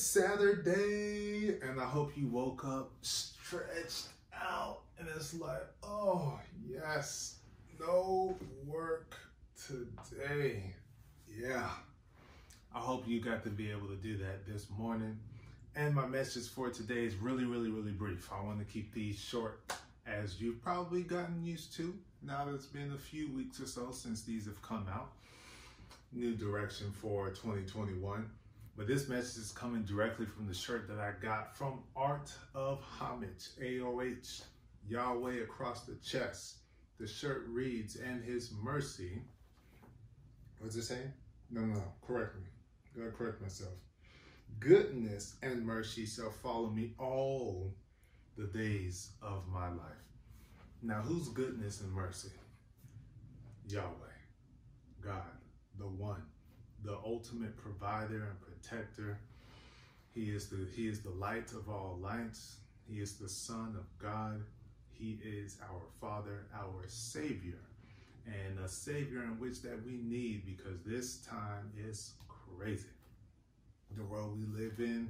Saturday, and I hope you woke up stretched out, and it's like, oh, yes, no work today. Yeah. I hope you got to be able to do that this morning. And my message for today is really, really, really brief. I want to keep these short, as you've probably gotten used to now that it's been a few weeks or so since these have come out. New direction for 2021. But this message is coming directly from the shirt that I got from Art of Homage, AOH, Yahweh across the chest. The shirt reads, and his mercy. What's it saying? No, no, no. Correct me. Gotta correct myself. Goodness and mercy shall follow me all the days of my life. Now, whose goodness and mercy? Yahweh, God, the one, the ultimate provider and protector. He is the He is the light of all lights. He is the Son of God. He is our Father, our Savior, and a Savior in which that we need because this time is crazy. The world we live in,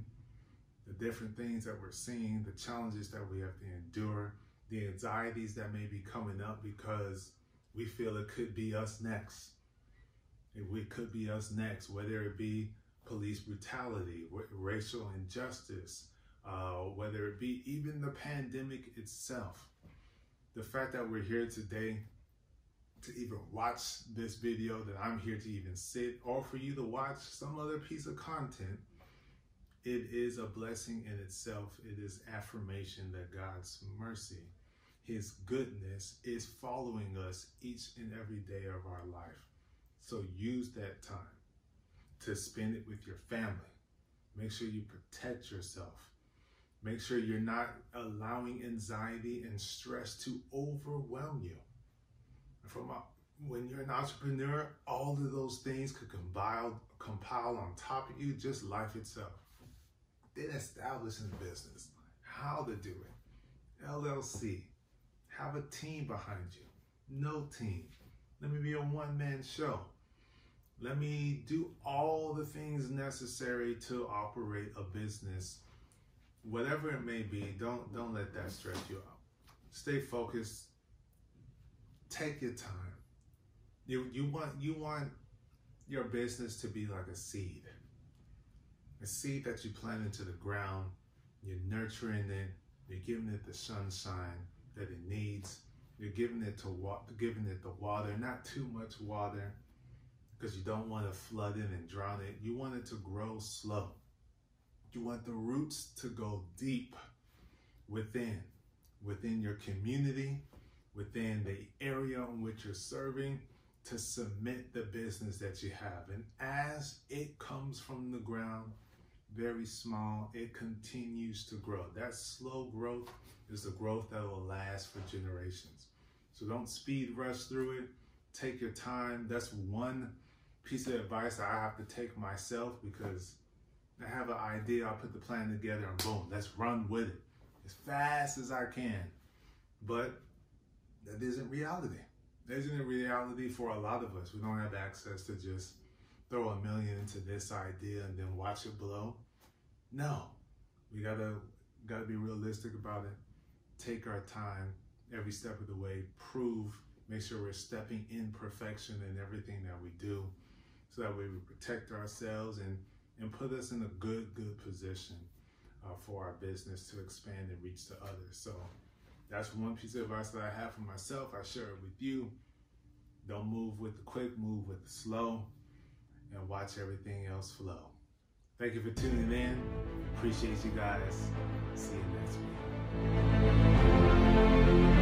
the different things that we're seeing, the challenges that we have to endure, the anxieties that may be coming up because we feel it could be us next. It could be us next, whether it be police brutality, racial injustice, uh, whether it be even the pandemic itself. The fact that we're here today to even watch this video, that I'm here to even sit, or for you to watch some other piece of content, it is a blessing in itself. It is affirmation that God's mercy, His goodness is following us each and every day of our life. So use that time to spend it with your family. Make sure you protect yourself. Make sure you're not allowing anxiety and stress to overwhelm you. From a, when you're an entrepreneur, all of those things could compile, compile on top of you, just life itself. Then establishing a business, how to do it, LLC, have a team behind you, no team. Let me be a one man show. Let me do all the things necessary to operate a business. Whatever it may be, don't don't let that stress you out. Stay focused. Take your time. You you want you want your business to be like a seed. A seed that you plant into the ground, you're nurturing it, you're giving it the sunshine that it needs. You're giving it to water, giving it the water, not too much water, because you don't want to flood it and drown it. You want it to grow slow. You want the roots to go deep within, within your community, within the area in which you're serving, to submit the business that you have. And as it comes from the ground, very small, it continues to grow. That slow growth is the growth that will last for generations. So don't speed rush through it. Take your time. That's one piece of advice that I have to take myself because I have an idea, I'll put the plan together and boom, let's run with it as fast as I can. But that isn't reality. That isn't a reality for a lot of us. We don't have access to just throw a million into this idea and then watch it blow. No, we gotta gotta be realistic about it. Take our time every step of the way. Prove, make sure we're stepping in perfection in everything that we do so that we protect ourselves and, and put us in a good, good position uh, for our business to expand and reach to others. So that's one piece of advice that I have for myself. I share it with you. Don't move with the quick, move with the slow, and watch everything else flow. Thank you for tuning in. Appreciate you guys. See you next week.